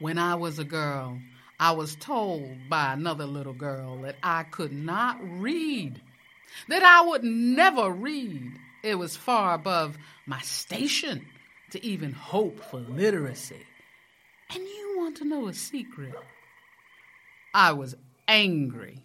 When I was a girl, I was told by another little girl that I could not read, that I would never read. It was far above my station to even hope for literacy. And you want to know a secret? I was angry.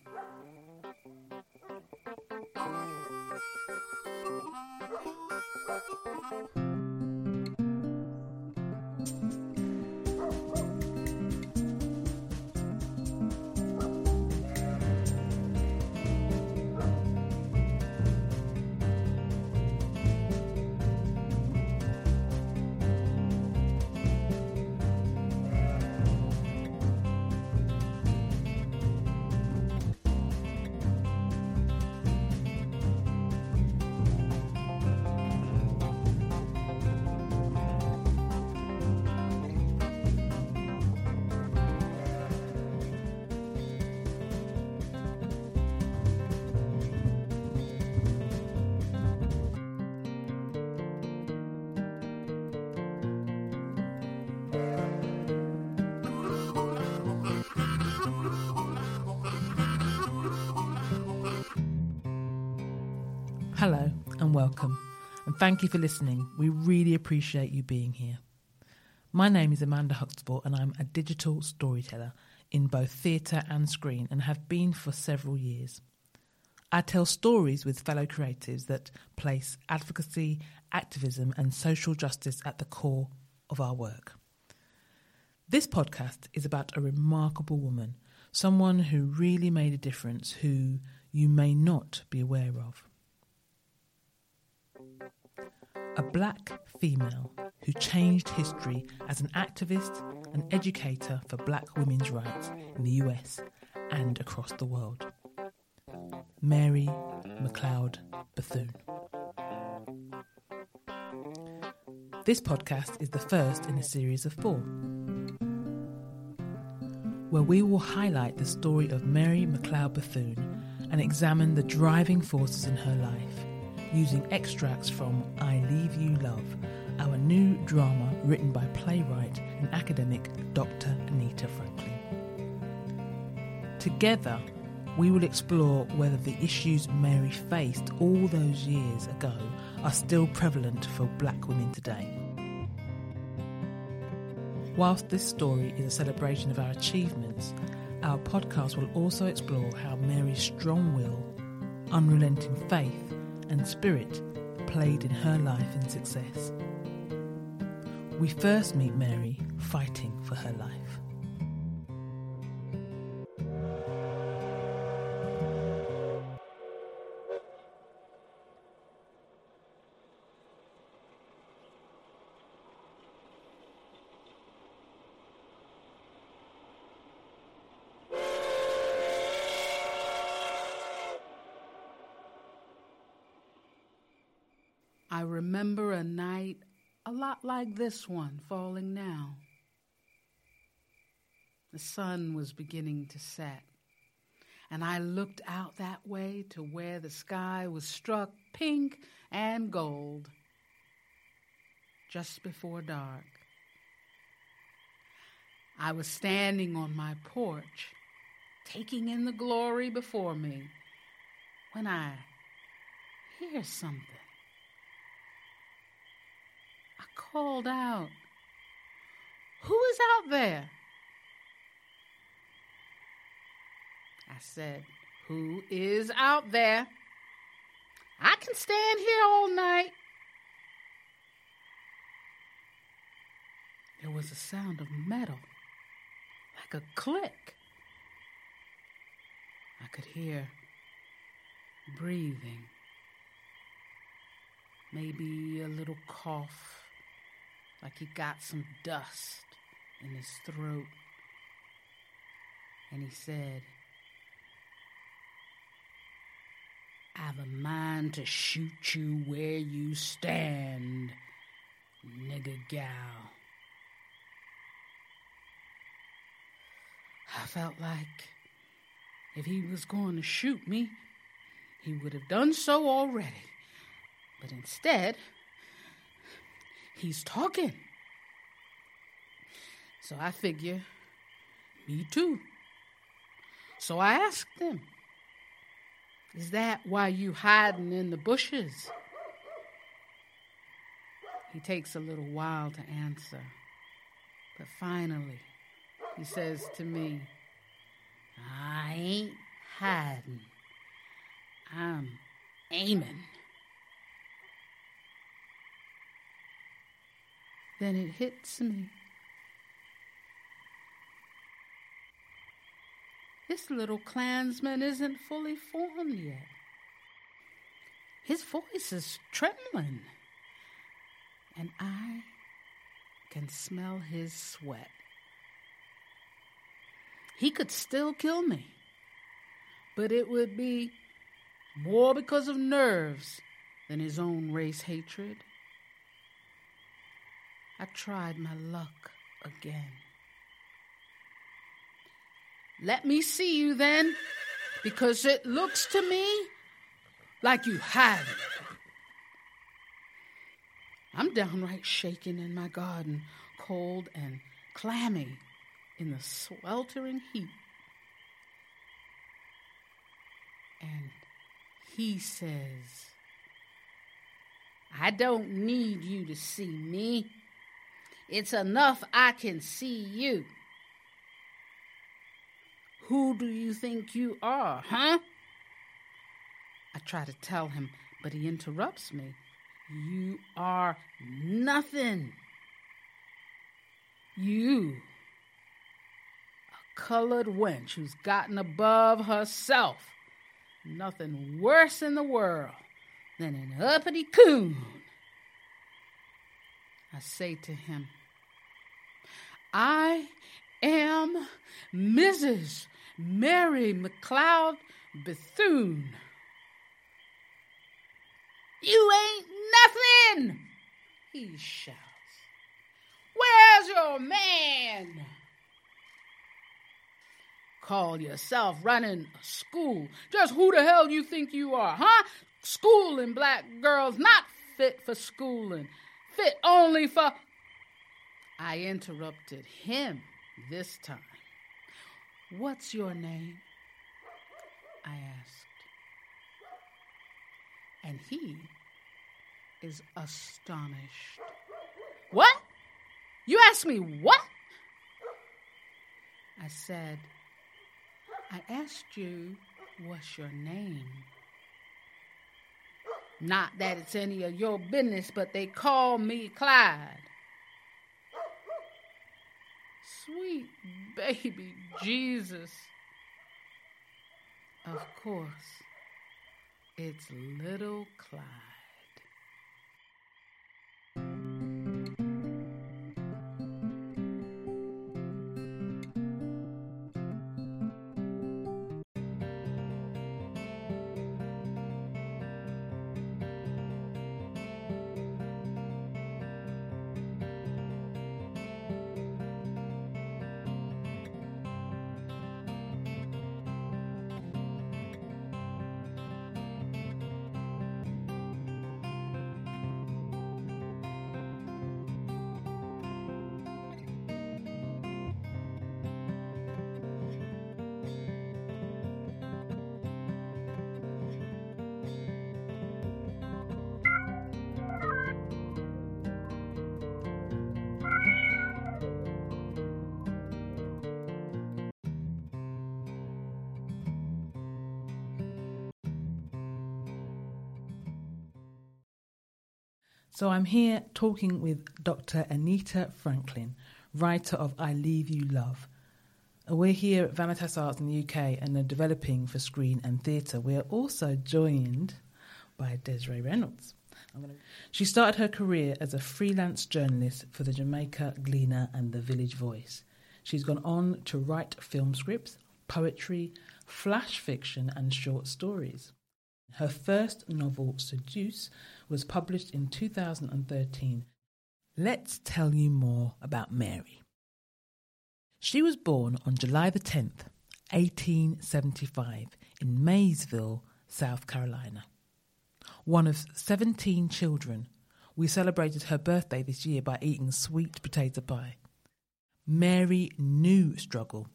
Hello and welcome, and thank you for listening. We really appreciate you being here. My name is Amanda Huxtable, and I'm a digital storyteller in both theatre and screen, and have been for several years. I tell stories with fellow creatives that place advocacy, activism, and social justice at the core of our work. This podcast is about a remarkable woman, someone who really made a difference, who you may not be aware of. A black female who changed history as an activist and educator for black women's rights in the US and across the world. Mary McLeod Bethune. This podcast is the first in a series of four, where we will highlight the story of Mary McLeod Bethune and examine the driving forces in her life using extracts from I Leave You Love, our new drama written by playwright and academic Dr. Anita Franklin. Together, we will explore whether the issues Mary faced all those years ago are still prevalent for black women today. Whilst this story is a celebration of our achievements, our podcast will also explore how Mary's strong will, unrelenting faith, and spirit played in her life and success. We first meet Mary fighting for her life. Remember a night a lot like this one falling now. The sun was beginning to set, and I looked out that way to where the sky was struck pink and gold just before dark. I was standing on my porch, taking in the glory before me, when I hear something. I called out, Who is out there? I said, Who is out there? I can stand here all night. There was a sound of metal, like a click. I could hear breathing, maybe a little cough like he got some dust in his throat. And he said, I've a mind to shoot you where you stand, nigger gal. I felt like if he was going to shoot me, he would have done so already. But instead, he's talking. So I figure, me too. So I asked him, Is that why you hiding in the bushes? He takes a little while to answer, but finally he says to me, I ain't hiding. I'm aiming. Then it hits me. This little Klansman isn't fully formed yet. His voice is trembling, and I can smell his sweat. He could still kill me, but it would be more because of nerves than his own race hatred. I tried my luck again. Let me see you then, because it looks to me like you have it. I'm downright shaking in my garden, cold and clammy in the sweltering heat. And he says, I don't need you to see me. It's enough I can see you. Who do you think you are, huh? I try to tell him, but he interrupts me. You are nothing. You, a colored wench who's gotten above herself. Nothing worse in the world than an uppity coon. I say to him, I am Mrs. Mary McLeod Bethune. You ain't nothing, he shouts. Where's your man? Call yourself running a school. Just who the hell you think you are, huh? Schooling black girls not fit for schooling, fit only for. I interrupted him this time. What's your name? I asked. And he is astonished. What? You asked me what? I said, I asked you what's your name. Not that it's any of your business, but they call me Clyde. Sweet baby Jesus. Of course, it's little Clyde. So I'm here talking with Dr. Anita Franklin, writer of I Leave You Love. We're here at Vanitas Arts in the UK and are developing for screen and theatre. We are also joined by Desiree Reynolds. Gonna... She started her career as a freelance journalist for the Jamaica Gleaner and the Village Voice. She's gone on to write film scripts, poetry, flash fiction, and short stories. Her first novel, Seduce, was published in 2013. Let's tell you more about Mary. She was born on July the 10th, 1875, in Mayesville, South Carolina. One of 17 children, we celebrated her birthday this year by eating sweet potato pie. Mary knew struggle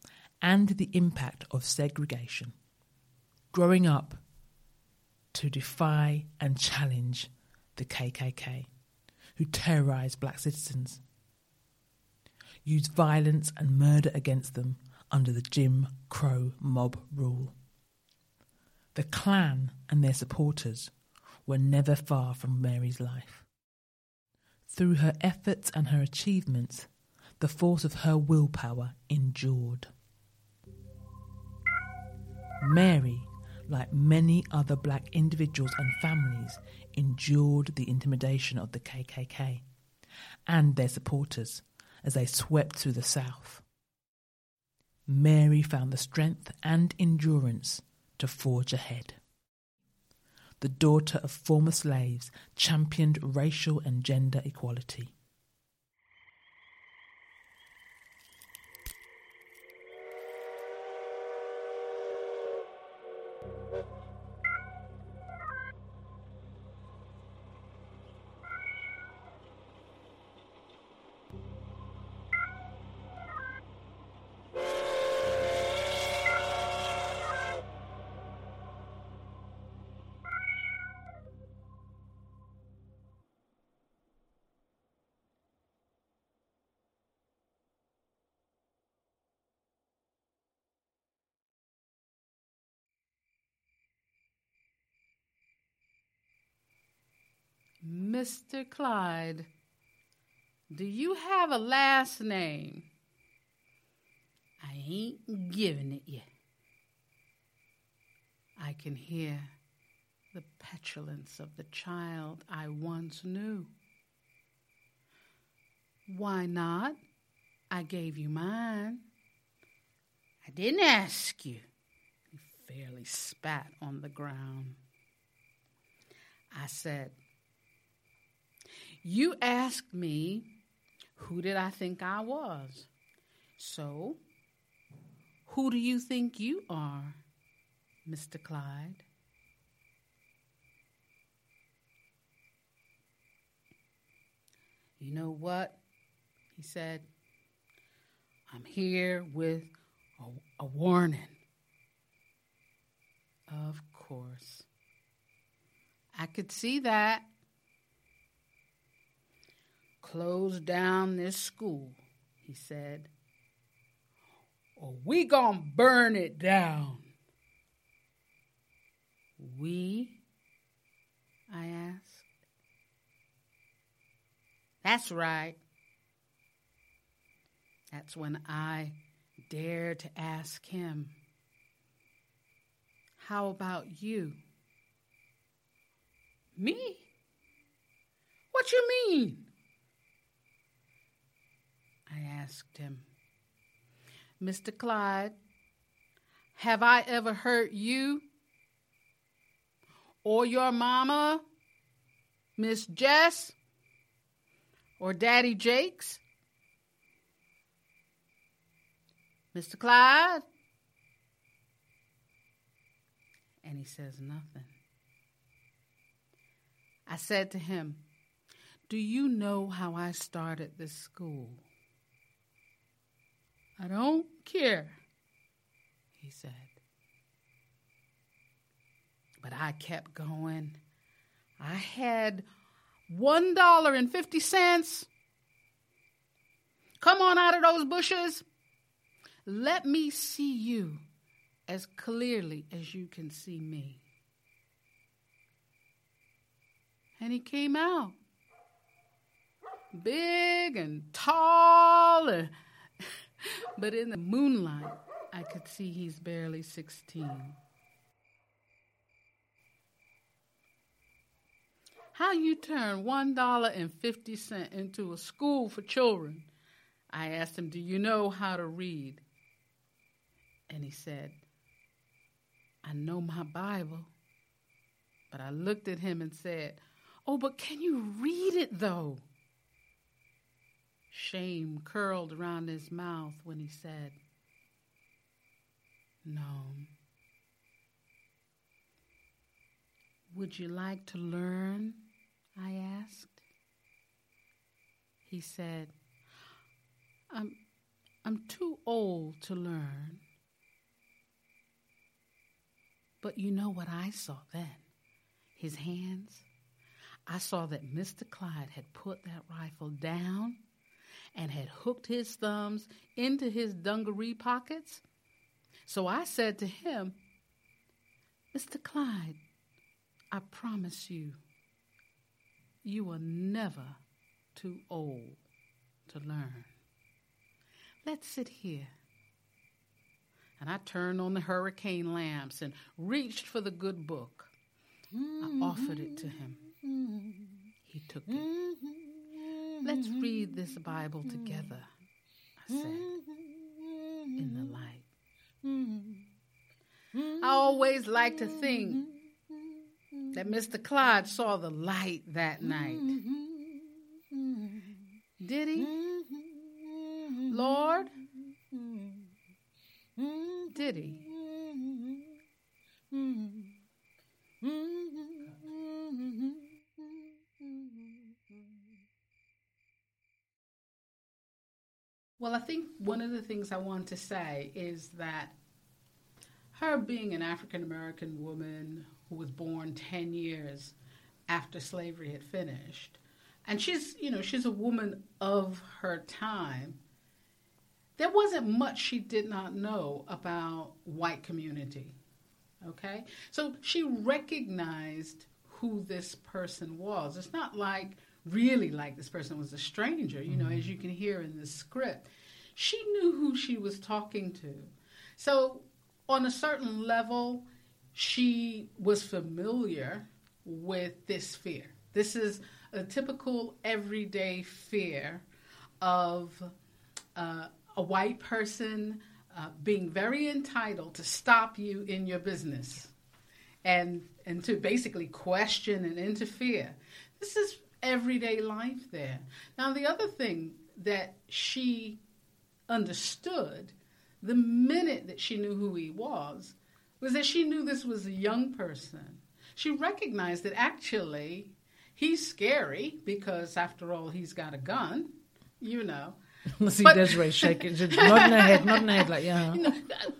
and the impact of segregation. Growing up to defy and challenge the KKK, who terrorized black citizens, used violence and murder against them under the Jim Crow mob rule. The Klan and their supporters were never far from Mary's life. Through her efforts and her achievements, the force of her willpower endured. Mary, like many other black individuals and families, endured the intimidation of the KKK and their supporters as they swept through the South. Mary found the strength and endurance to forge ahead. The daughter of former slaves championed racial and gender equality. Mr. Clyde, do you have a last name? I ain't giving it you. I can hear the petulance of the child I once knew. Why not? I gave you mine. I didn't ask you. He fairly spat on the ground. I said, You asked me who did I think I was. So, who do you think you are, Mr. Clyde? You know what? He said, I'm here with a, a warning. Of course. I could see that. Close down this school, he said, or we gonna burn it down. We? I asked. That's right. That's when I dared to ask him, How about you? Me? What you mean? I asked him. Mr. Clyde, have I ever hurt you? Or your mama, Miss Jess? Or Daddy Jakes? Mr. Clyde? And he says nothing. I said to him, Do you know how I started this school? I don't care, he said. But I kept going. I had one dollar and fifty cents. Come on out of those bushes. Let me see you as clearly as you can see me. And he came out. Big and tall, and but in the moonlight, I could see he's barely 16. How you turn $1.50 into a school for children? I asked him, Do you know how to read? And he said, I know my Bible. But I looked at him and said, Oh, but can you read it though? Shame curled around his mouth when he said, No. Would you like to learn? I asked. He said, I'm, I'm too old to learn. But you know what I saw then? His hands. I saw that Mr. Clyde had put that rifle down and had hooked his thumbs into his dungaree pockets. So I said to him, Mr. Clyde, I promise you, you are never too old to learn. Let's sit here. And I turned on the hurricane lamps and reached for the good book. I offered it to him. He took it. Mm-hmm. Let's read this Bible together, I said, in the light. I always like to think that Mr. Clyde saw the light that night. Did he? Lord? Did he? Well, I think one of the things I want to say is that her being an African American woman who was born 10 years after slavery had finished, and she's, you know, she's a woman of her time, there wasn't much she did not know about white community. Okay? So she recognized who this person was. It's not like really like this person was a stranger, you know, as you can hear in the script. She knew who she was talking to. So, on a certain level, she was familiar with this fear. This is a typical everyday fear of uh, a white person uh, being very entitled to stop you in your business and and to basically question and interfere. This is everyday life there. Now the other thing that she understood the minute that she knew who he was was that she knew this was a young person. She recognized that actually he's scary because after all he's got a gun, you know. See But- Desiree shaking, nodding her head, nodding her head like, yeah. You know,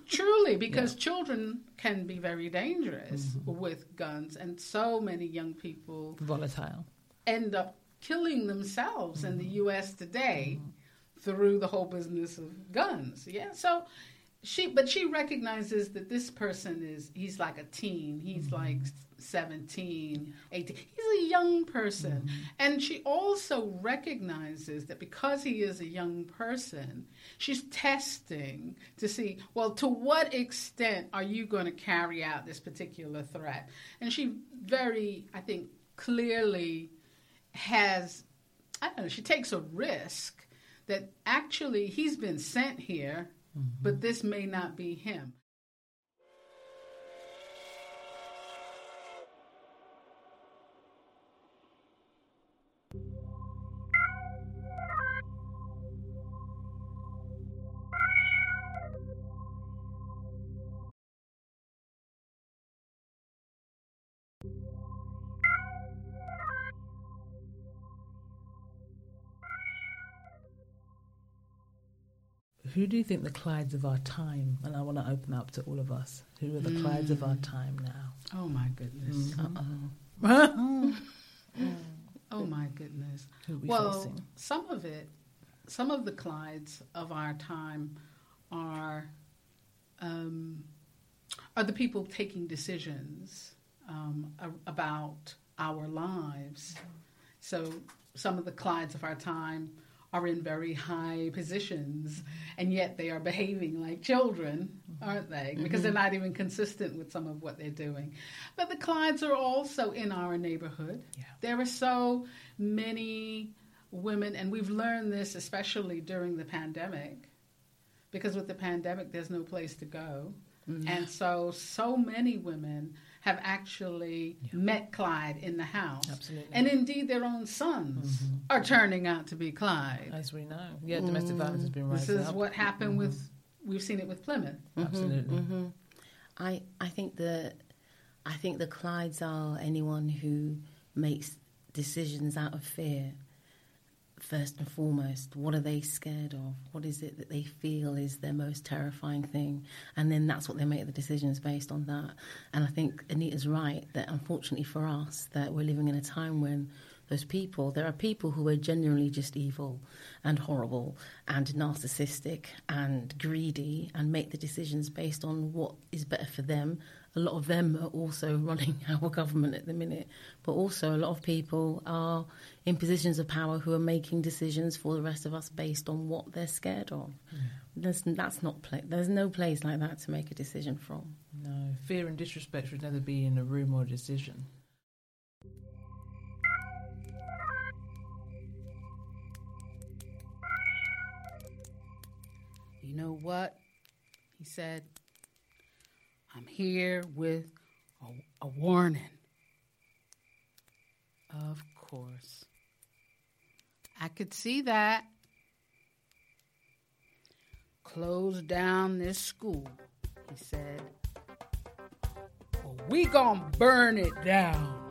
truly, because children can be very dangerous mm-hmm. with guns, and so many young people Volatile. End up killing themselves in the mm-hmm. U.S. today mm-hmm. through the whole business of guns. Yeah, so she, but she recognizes that this person is he's like a teen. He's mm-hmm. like 17, 18. He's a young person, and she also recognizes that because he is a young person, she's testing to see well to what extent are you going to carry out this particular threat, and she very, I think, clearly has I don't know, she takes a risk that actually he's been sent here, but mm-hmm. this may not be him. Who do you think the Clydes of our time? And I want to open up to all of us. Who are the Clydes of our time now? Oh my goodness. Uh-oh. Oh my goodness. Who are we well, facing? some of it, some of the Clydes of our time are um, are the people taking decisions um, about our lives. So some of the Clydes of our time are in very high positions, and yet they are behaving like children, aren't they? Mm-hmm. Because they're not even consistent with some of what they're doing. But the Clydes are also in our neighborhood. Yeah. There are so many women, and we've learned this especially during the pandemic, because with the pandemic, there's no place to go. Mm. And so, so many women have actually met Clyde in the house. Absolutely. And indeed, their own sons mm-hmm. are turning out to be Clyde. As we know. Yeah, domestic mm. violence has been rising This is up. what happened mm-hmm. with, we've seen it with Plymouth. Mm-hmm. Absolutely. I, I think the I think the Clydes are anyone who makes decisions out of fear. First and foremost, what are they scared of? What is it that they feel is their most terrifying thing? And then that's what they make the decisions based on that. And I think Anita's right that unfortunately for us, that we're living in a time when those people, there are people who are genuinely just evil and horrible and narcissistic and greedy and make the decisions based on what is better for them. A lot of them are also running our government at the minute, but also a lot of people are in positions of power who are making decisions for the rest of us based on what they're scared of. Mm. There's, that's not pla- there's no place like that to make a decision from. No, fear and disrespect should never be in a room or a decision. You know what? He said, I'm here with a, a warning. Of course. I could see that. Close down this school, he said. We gonna burn it down.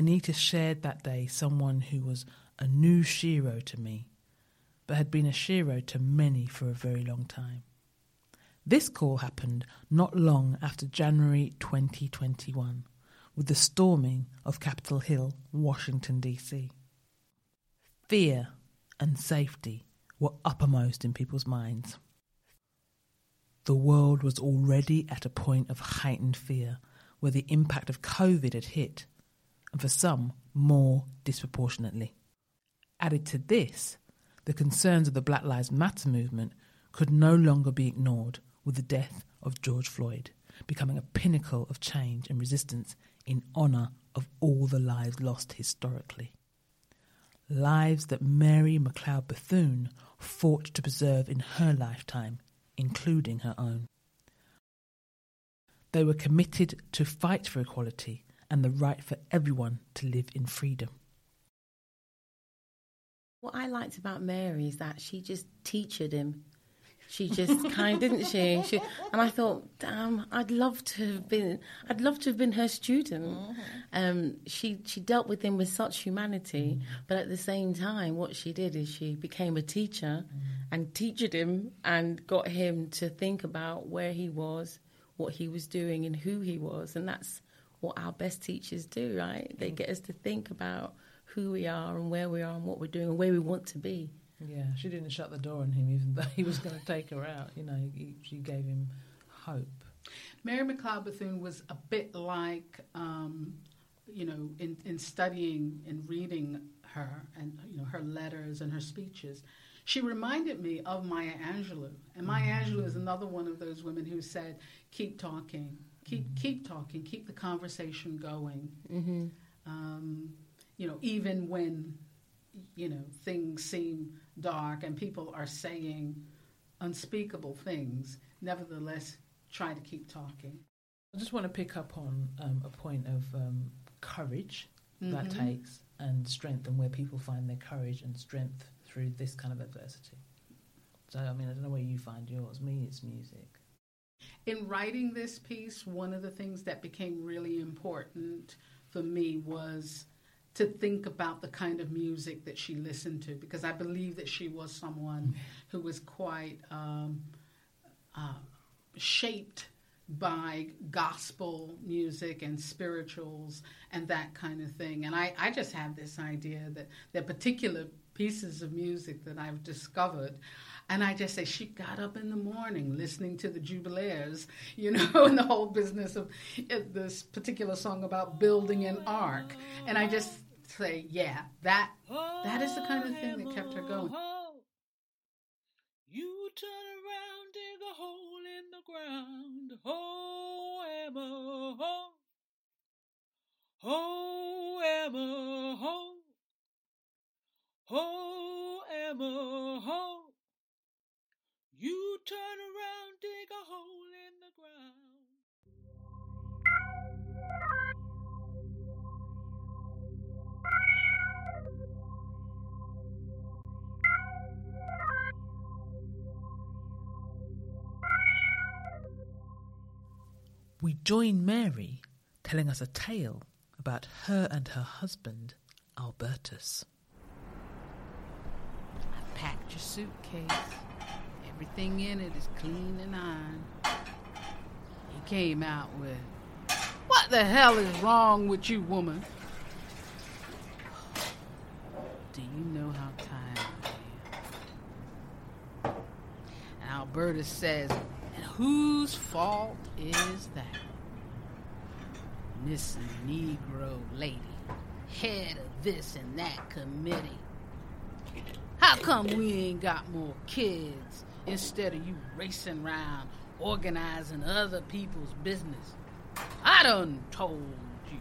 Anita shared that day someone who was a new shero to me, but had been a shero to many for a very long time. This call happened not long after January 2021, with the storming of Capitol Hill, Washington, D.C. Fear and safety were uppermost in people's minds. The world was already at a point of heightened fear where the impact of COVID had hit and for some, more disproportionately. Added to this, the concerns of the Black Lives Matter movement could no longer be ignored with the death of George Floyd, becoming a pinnacle of change and resistance in honour of all the lives lost historically. Lives that Mary McLeod Bethune fought to preserve in her lifetime, including her own. They were committed to fight for equality and the right for everyone to live in freedom. What I liked about Mary is that she just teachered him. She just kind, didn't she? she? And I thought, damn, I'd love to have been. I'd love to have been her student. Mm-hmm. Um, she she dealt with him with such humanity, mm-hmm. but at the same time, what she did is she became a teacher mm-hmm. and teached him and got him to think about where he was, what he was doing, and who he was, and that's what our best teachers do, right? They get us to think about who we are and where we are and what we're doing and where we want to be. Yeah, she didn't shut the door on him even though he was going to take her out. You know, he, she gave him hope. Mary McLeod Bethune was a bit like, um, you know, in, in studying and reading her and, you know, her letters and her speeches. She reminded me of Maya Angelou. And Maya mm-hmm. Angelou is another one of those women who said, keep talking, keep keep talking, keep the conversation going. Mm-hmm. Um, you know, even when you know things seem dark and people are saying unspeakable things, nevertheless, try to keep talking. I just want to pick up on um, a point of um, courage mm-hmm. that takes and strength, and where people find their courage and strength through this kind of adversity. So, I mean, I don't know where you find yours. Me, it's music. In writing this piece, one of the things that became really important for me was to think about the kind of music that she listened to because I believe that she was someone who was quite um, uh, shaped by gospel music and spirituals and that kind of thing. And I, I just have this idea that there are particular pieces of music that I've discovered. And I just say, she got up in the morning listening to the Jubalaires, you know, and the whole business of uh, this particular song about building an ark. And I just say, yeah, that that is the kind of thing that kept her going. You turn around, dig a hole in the ground. Emma, Emma, Emma. You turn around, dig a hole in the ground. We join Mary telling us a tale about her and her husband, Albertus. I packed your suitcase. Everything in it is clean and iron. He came out with, What the hell is wrong with you, woman? Do you know how tired I am? And Albertus says, And whose fault is that? Miss Negro lady, head of this and that committee. How come we ain't got more kids instead of you racing around organizing other people's business? I done told you.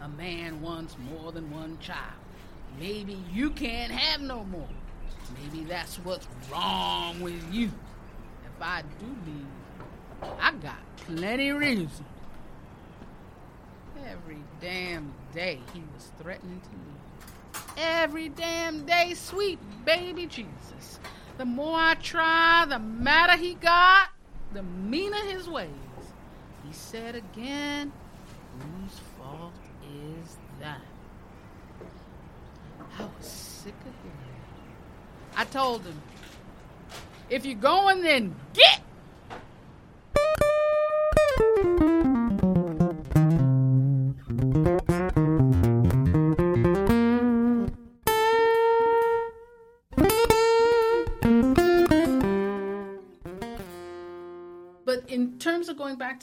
A man wants more than one child. Maybe you can't have no more. Maybe that's what's wrong with you. If I do leave, I got plenty reason. Every damn day he was threatening to leave. Every damn day, sweet baby Jesus. The more I try, the madder he got, the meaner his ways. He said again, whose fault is that? I was sick of hearing it. I told him, if you're going, then get!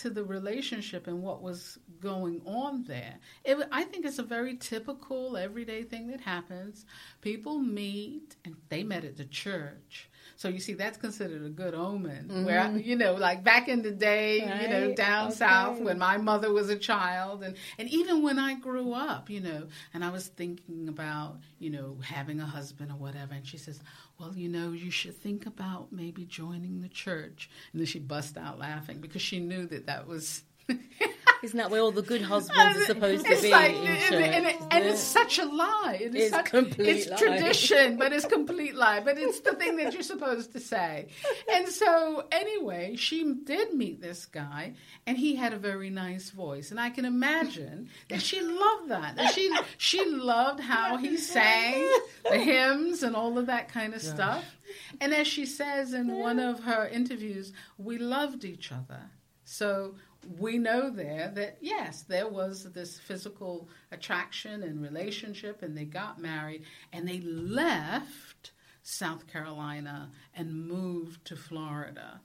To the relationship and what was going on there, it, I think it's a very typical, everyday thing that happens. People meet, and they met at the church. So you see, that's considered a good omen. Mm-hmm. Where you know, like back in the day, you know, down okay. south when my mother was a child, and and even when I grew up, you know, and I was thinking about you know having a husband or whatever, and she says, "Well, you know, you should think about maybe joining the church," and then she bust out laughing because she knew that that was. Isn't that where all the good husbands are um, supposed to be? like- in and, church, and, it- and it? it's such a lie. It is It's such, complete It's lie. tradition, but it's complete lie. But it's the thing that you're supposed to say. And so, anyway, she did meet this guy, and he had a very nice voice, and I can imagine that she loved that. That she she loved how he sang the hymns and all of that kind of stuff. And as she says in one of her interviews, we loved each other. So we know there that yes, there was this physical attraction and relationship, and they got married, and they left South Carolina and moved to Florida.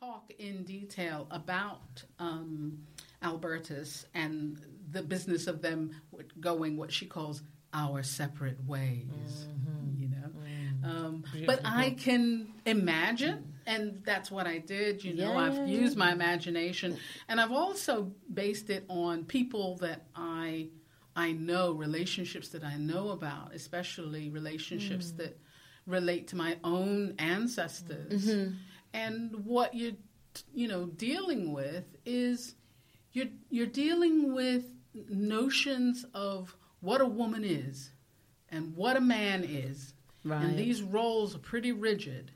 Talk in detail about um, Albertus and the business of them going what she calls our separate ways. You know, um, but I can imagine, and that's what I did. You know, I've used my imagination, and I've also based it on people that I I know, relationships that I know about, especially relationships mm. that relate to my own ancestors. Mm-hmm. And what you're, you know, dealing with is you're you're dealing with notions of what a woman is and what a man is. Right. And these roles are pretty rigid.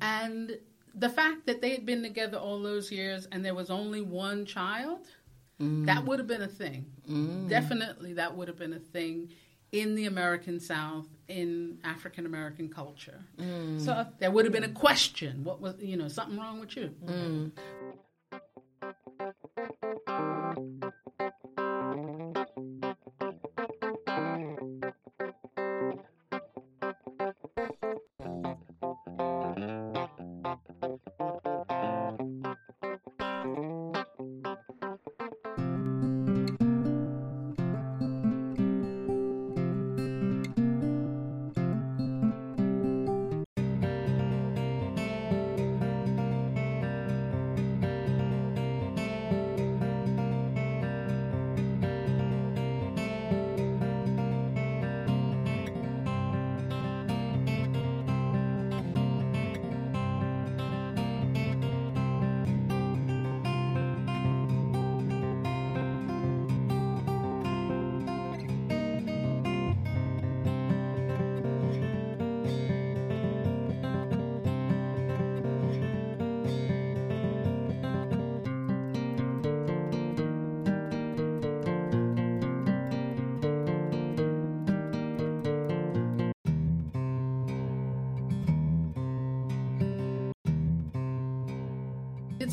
And the fact that they had been together all those years and there was only one child, that would have been a thing. Mm. Definitely, that would have been a thing in the American South, in African American culture. Mm. So There would have been a question. What was, you know, something wrong with you? Mm.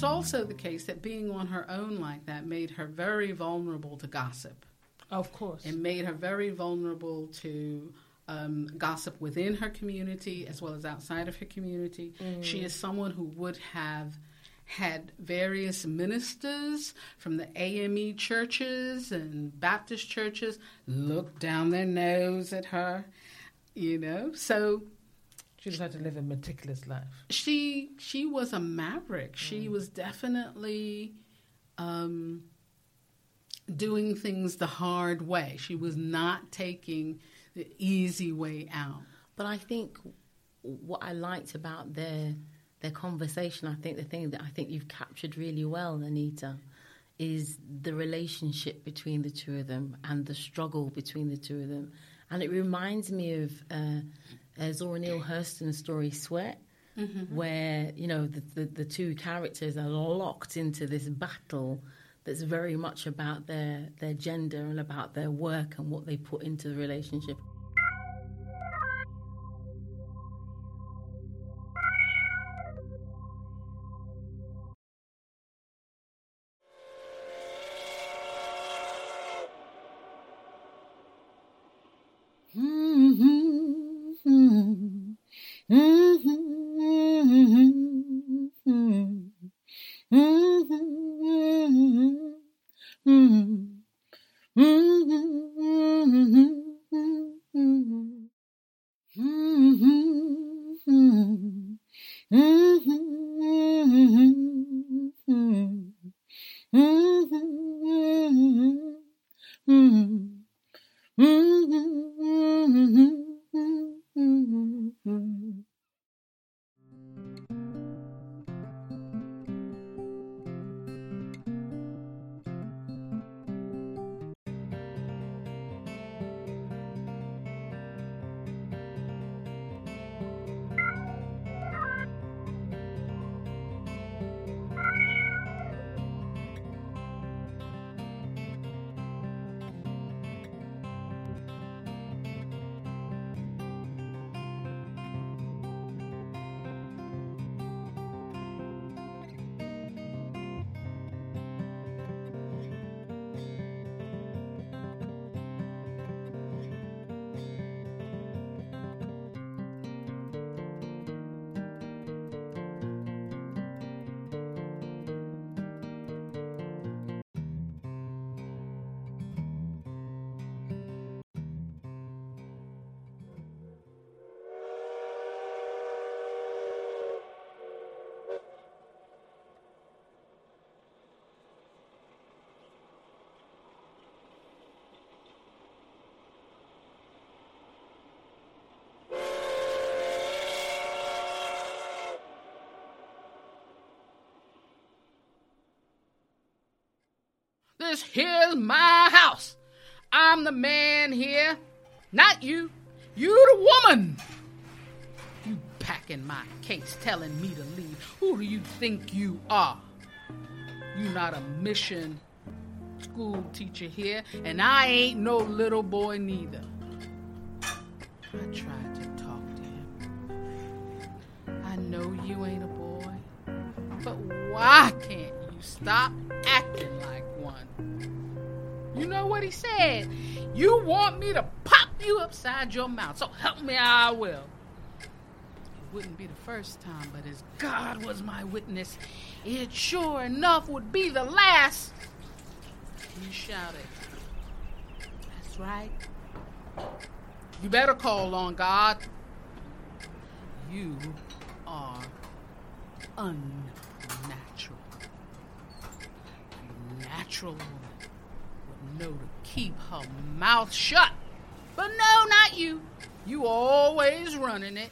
It's also the case that being on her own like that made her very vulnerable to gossip. of course. It made her very vulnerable to um, gossip within her community as well as outside of her community. She is someone who would have had various ministers from the AME churches and Baptist churches look down their nose at her, you know. So She just had to live a meticulous life. she she was a maverick. She was definitely um, doing things the hard way. She was not taking the easy way out. But I think what I liked about their their conversation, I think the thing that I think you've captured really well, Anita, is the relationship between the two of them and the struggle between the two of them. And it reminds me of uh, uh, Zora Neale Hurston's story Sweat, where you know the, the the two characters are locked into this battle that's very much about their their gender and about their work and what they put into the relationship. This here's my house. I'm the man here, not you. You the woman. You packing my case, telling me to leave. Who do you think you are? You not a mission school teacher here, and I ain't no little boy neither. I tried to talk to him. I know you ain't a boy, but why can't you stop one? You know what he said? You want me to pop you upside your mouth, so help me, I will. It wouldn't be the first time, but as God was my witness, it sure enough would be the last. He shouted. That's right. You better call on God. You are unnatural. A natural woman would know to keep her mouth shut. But no, not you. You always running it.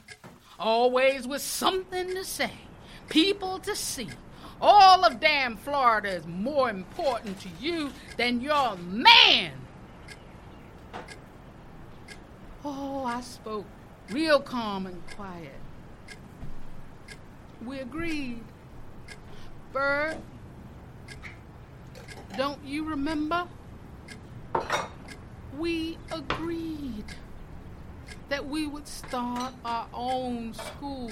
Always with something to say. People to see. All of damn Florida is more important to you than your man. Oh, I spoke real calm and quiet. We agreed. Bird, don't you remember? We agreed that we would start our own school.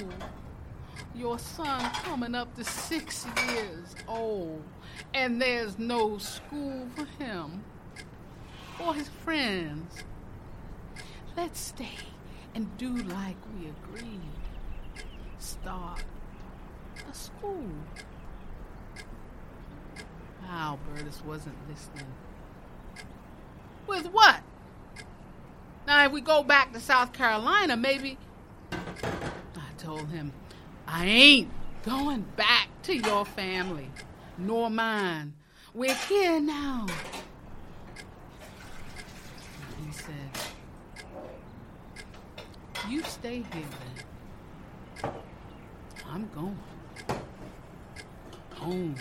Your son coming up to six years old, and there's no school for him or his friends. Let's stay and do like we agreed. Start a school. Albertus wasn't listening. With what? Now, if we go back to South Carolina, maybe. I told him, I ain't going back to your family, nor mine. We're here now. He said, You stay here then. I'm going. Home.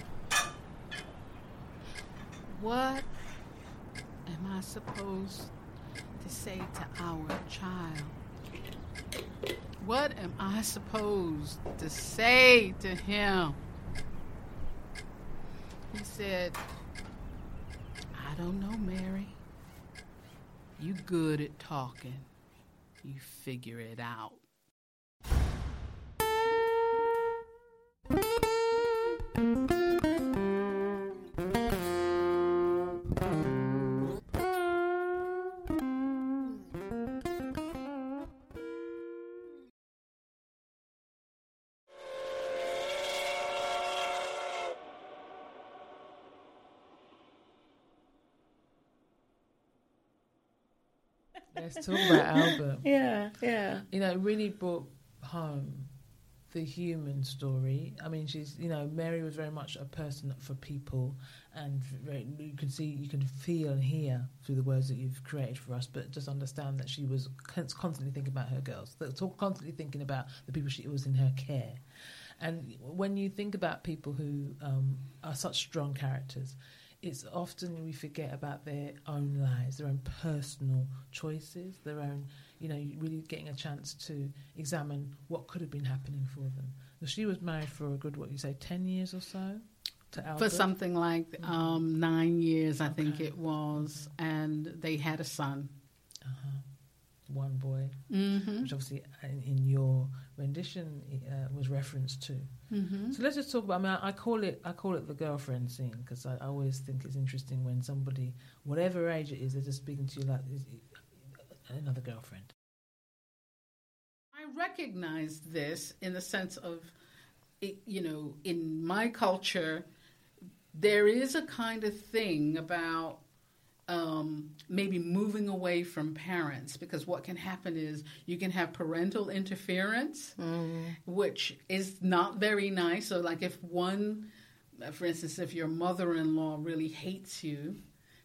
What am I supposed to say to our child? What am I supposed to say to him? He said, I don't know, Mary. You good at talking. You figure it out. Let's talk about Albert. Yeah, yeah. You know, it really brought home the human story. I mean, she's, you know, Mary was very much a person for people, and very, you can see, you can feel and hear through the words that you've created for us. But just understand that she was constantly thinking about her girls, constantly thinking about the people she was in her care. And when you think about people who um, are such strong characters, it's often we forget about their own lives, their own personal choices, their own, you know, really getting a chance to examine what could have been happening for them. So she was married for a good, what you say, 10 years or so to Albert? For something like um, nine years, I think it was, and they had a son. Uh-huh. One boy, Mm-hmm. which obviously in, in your rendition uh, was referenced to. Mm-hmm. So let's just talk about. I mean, I, I call it I call it the girlfriend scene because I, I always think it's interesting when somebody, whatever age it is, they're just speaking to you like another girlfriend. I recognize this in the sense of, you know, in my culture, there is a kind of thing about um, maybe moving away from parents because what can happen is you can have parental interference, which is not very nice. So, like if one, uh, for instance, if your mother in law really hates you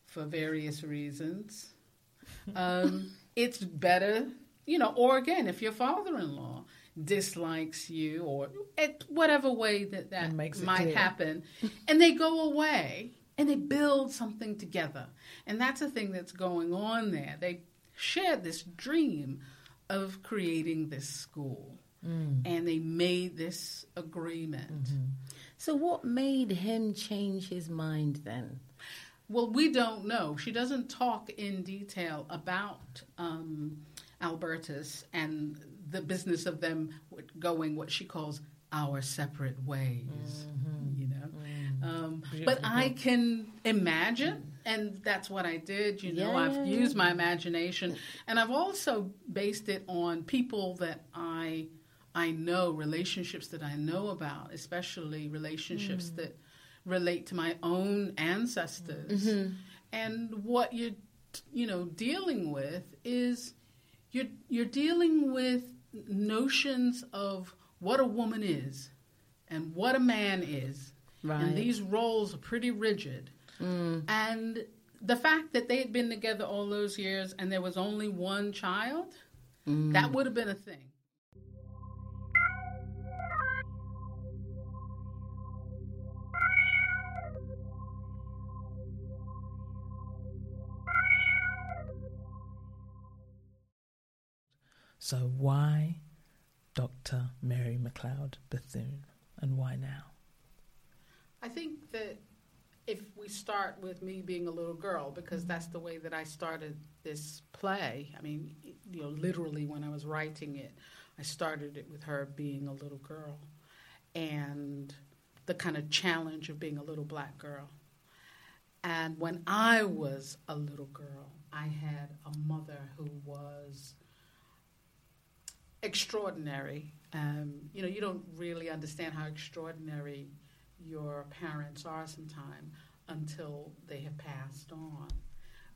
for various reasons, um, it's better, you know, or again, if your father in law dislikes you or at whatever way that that makes might clear. happen, and they go away and they build something together. And that's the thing that's going on there. They shared this dream of creating this school. Mm. And they made this agreement. Mm-hmm. So, what made him change his mind then? Well, we don't know. She doesn't talk in detail about um, Albertus and the business of them going what she calls our separate ways. Know, um, but I can imagine, and that's what I did. You know, I've used my imagination, and I've also based it on people that I I know, relationships that I know about, especially relationships that relate to my own ancestors. And what you're, you know, dealing with is you're you're dealing with notions of what a woman is and what a man is. Right. And these roles are pretty rigid. Mm. And the fact that they had been together all those years and there was only one child, mm. that would have been a thing. So why Dr. Mary McLeod Bethune and why now? I think that if we start with me being a little girl, because that's the way that I started this play. I mean, you know, literally when I was writing it, I started it with her being a little girl and the kind of challenge of being a little black girl. And when I was a little girl, I had a mother who was extraordinary. Um, you know, you don't really understand how extraordinary your parents are sometime until they have passed on,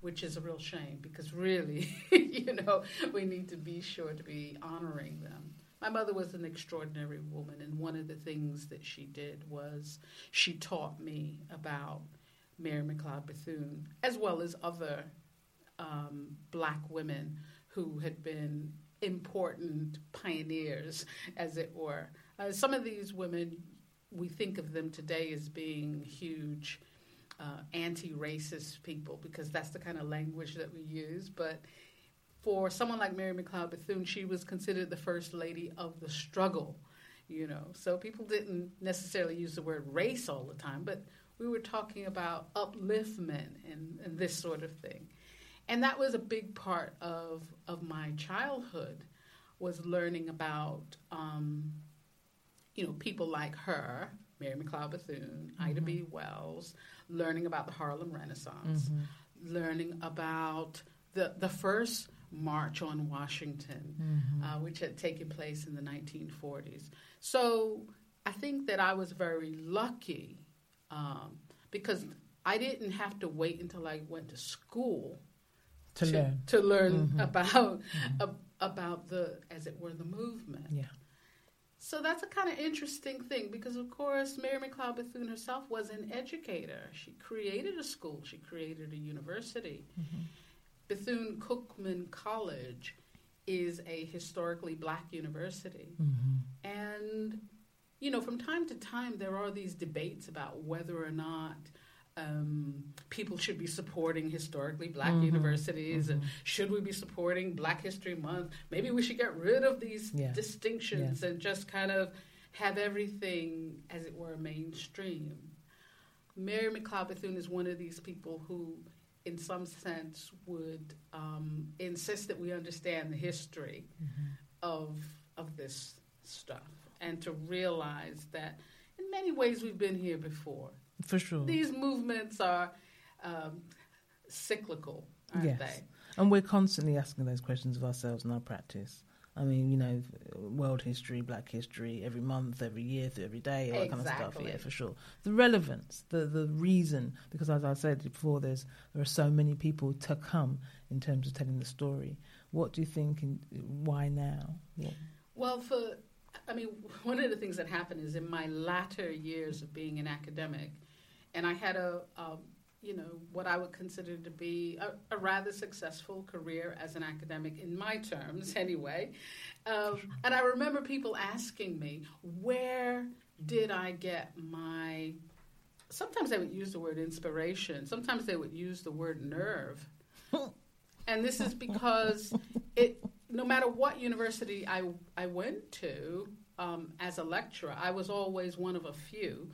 which is a real shame because really, you know, we need to be sure to be honoring them. My mother was an extraordinary woman, and one of the things that she did was she taught me about Mary McLeod Bethune, as well as other um, black women who had been important pioneers, as it were. Uh, some of these women, we think of them today as being huge uh, anti racist people because that's the kind of language that we use. But for someone like Mary McLeod Bethune, she was considered the first lady of the struggle, you know. So people didn't necessarily use the word race all the time, but we were talking about upliftment and, and this sort of thing. And that was a big part of, of my childhood was learning about, um, you know, people like her, Mary McLeod Bethune, Ida B. Mm-hmm. Wells, learning about the Harlem Renaissance, mm-hmm. learning about the, the first March on Washington, mm-hmm. uh, which had taken place in the 1940s. So I think that I was very lucky um, because I didn't have to wait until I went to school To learn. to learn about ab- about the as it were the movement. Yeah. So that's a kind of interesting thing because, of course, Mary McLeod Bethune herself was an educator. She created a school, she created a university. Mm-hmm. Bethune Cookman College is a historically black university. Mm-hmm. And, you know, from time to time, there are these debates about whether or not. Um, people should be supporting historically black universities, and should we be supporting Black History Month? Maybe we should get rid of these Yeah. distinctions and just kind of have everything, as it were, mainstream. Mary McLeod Bethune is one of these people who, in some sense, would um, insist that we understand the history of of this stuff and to realize that, in many ways, we've been here before. For sure. These movements are um, cyclical, aren't Yes. they? And we're constantly asking those questions of ourselves in our practice. I mean, you know, world history, black history, every month, every year, every day, all that kind of stuff. Yeah, for sure. The relevance, the the reason, because as I said before, there's there are so many people to come in terms of telling the story. What do you think? And why now? What, Well, for I mean, one of the things that happened is in my latter years of being an academic, and I had a, you know, what I would consider to be a, a rather successful career as an academic in my terms, anyway. Um, and I remember people asking me, where did I get my. Sometimes they would use the word inspiration, sometimes they would use the word nerve. and this is because it no matter what university I, I went to um, as a lecturer, I was always one of a few,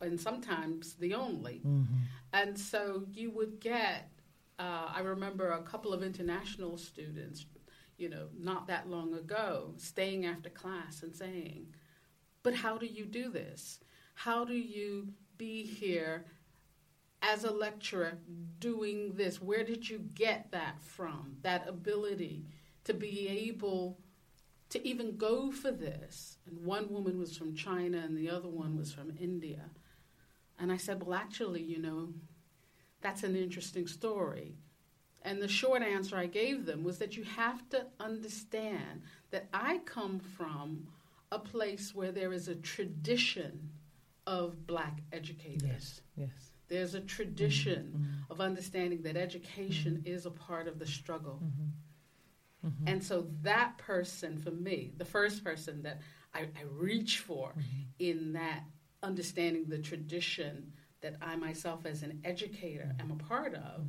and sometimes the only. And so you would get, uh, I remember a couple of international students, you know, not that long ago, staying after class and saying, But how do you do this? How do you be here as a lecturer doing this? Where did you get that from? That ability to be able to even go for this. And one woman was from China and the other one was from India. And I said, Well, actually, you know, that's an interesting story. And the short answer I gave them was that you have to understand that I come from a place where there is a tradition of black educators. Yes, yes. There's a tradition Mhm, of understanding that education is a part of the struggle. mhm, mhm, And so that person, for me, the first person that I, I reach for mhm. in that understanding the tradition that I myself, as an educator, am a part of,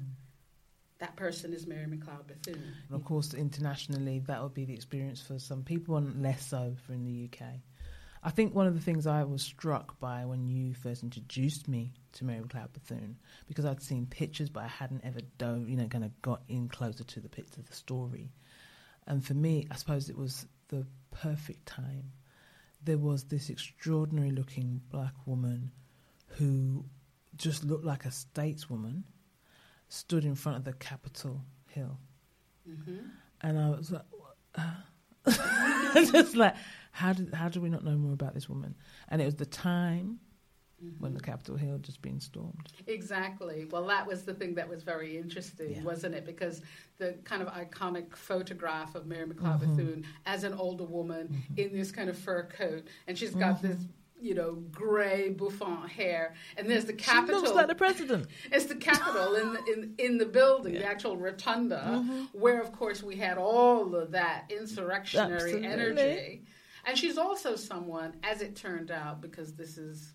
that person is Mary McLeod Bethune. And of course, internationally, that would be the experience for some people, and less so for in the UK. I think one of the things I was struck by when you first introduced me to Mary McLeod Bethune, because I'd seen pictures, but I hadn't ever dove, you know, kind of got in closer to the picture of the story. And for me, I suppose it was the perfect time. There was this extraordinary looking black woman who just looked like a stateswoman, stood in front of the Capitol Hill hmm and I was like, uh, just like, how did how do we not know more about this woman? And it was the time when the Capitol Hill just been stormed. Exactly. Well, that was the thing that was very interesting, Yeah. wasn't it? Because the kind of iconic photograph of Mary McLeod Mhm. Bethune as an older woman Mm-hmm. in this kind of fur coat, and she's got this, you know, gray bouffant hair, and there's the She Capitol. looks like the president. It's the Capitol in the, in in the building, the actual rotunda, Mhm. where of course we had all of that insurrectionary Absolutely. energy. And she's also someone, as it turned out, because this is,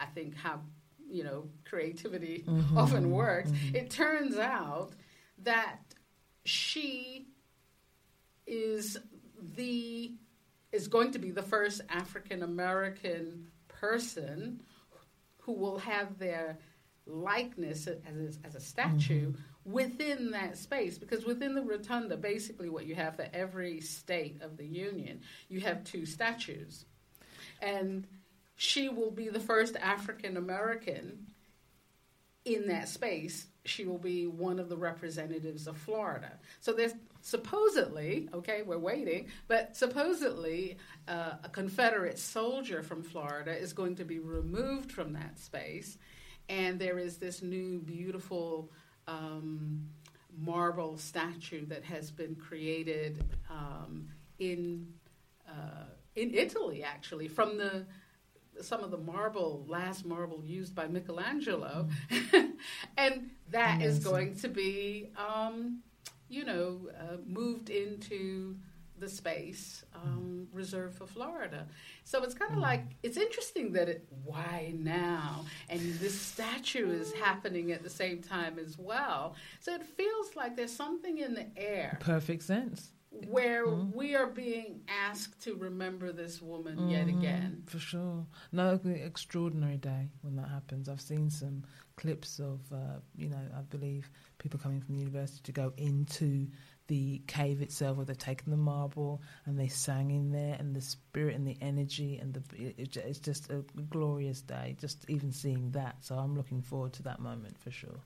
I think, how you know creativity Mhm. often works. Mhm. It turns out that she is the is going to be the first African American person who will have their likeness as, as a statue within that space because within the rotunda basically what you have for every state of the union you have two statues and she will be the first african american in that space. She will be one of the representatives of florida. So there's supposedly okay we're waiting but supposedly uh, a confederate soldier from florida is going to be removed from that space. And there is this new beautiful um, marble statue that has been created um, in uh, in Italy, actually, from the some of the marble, last marble used by Michelangelo, and that is Amazing. going to be, um, you know, uh, moved into the space um, reserved for Florida. So it's kind of like it's interesting that it why now and this statue is happening at the same time as well. So it feels like there's something in the air Perfect sense. Where Mhm. we are being asked to remember this woman yet Mhm, again. For sure. No, it'll be an extraordinary day when that happens. I've seen some clips of, uh, you know, I believe people coming from the university to go into the cave itself where they've taken the marble and they sang in there and the spirit and the energy and the it, it, it's just a glorious day just even seeing that so i'm looking forward to that moment for sure.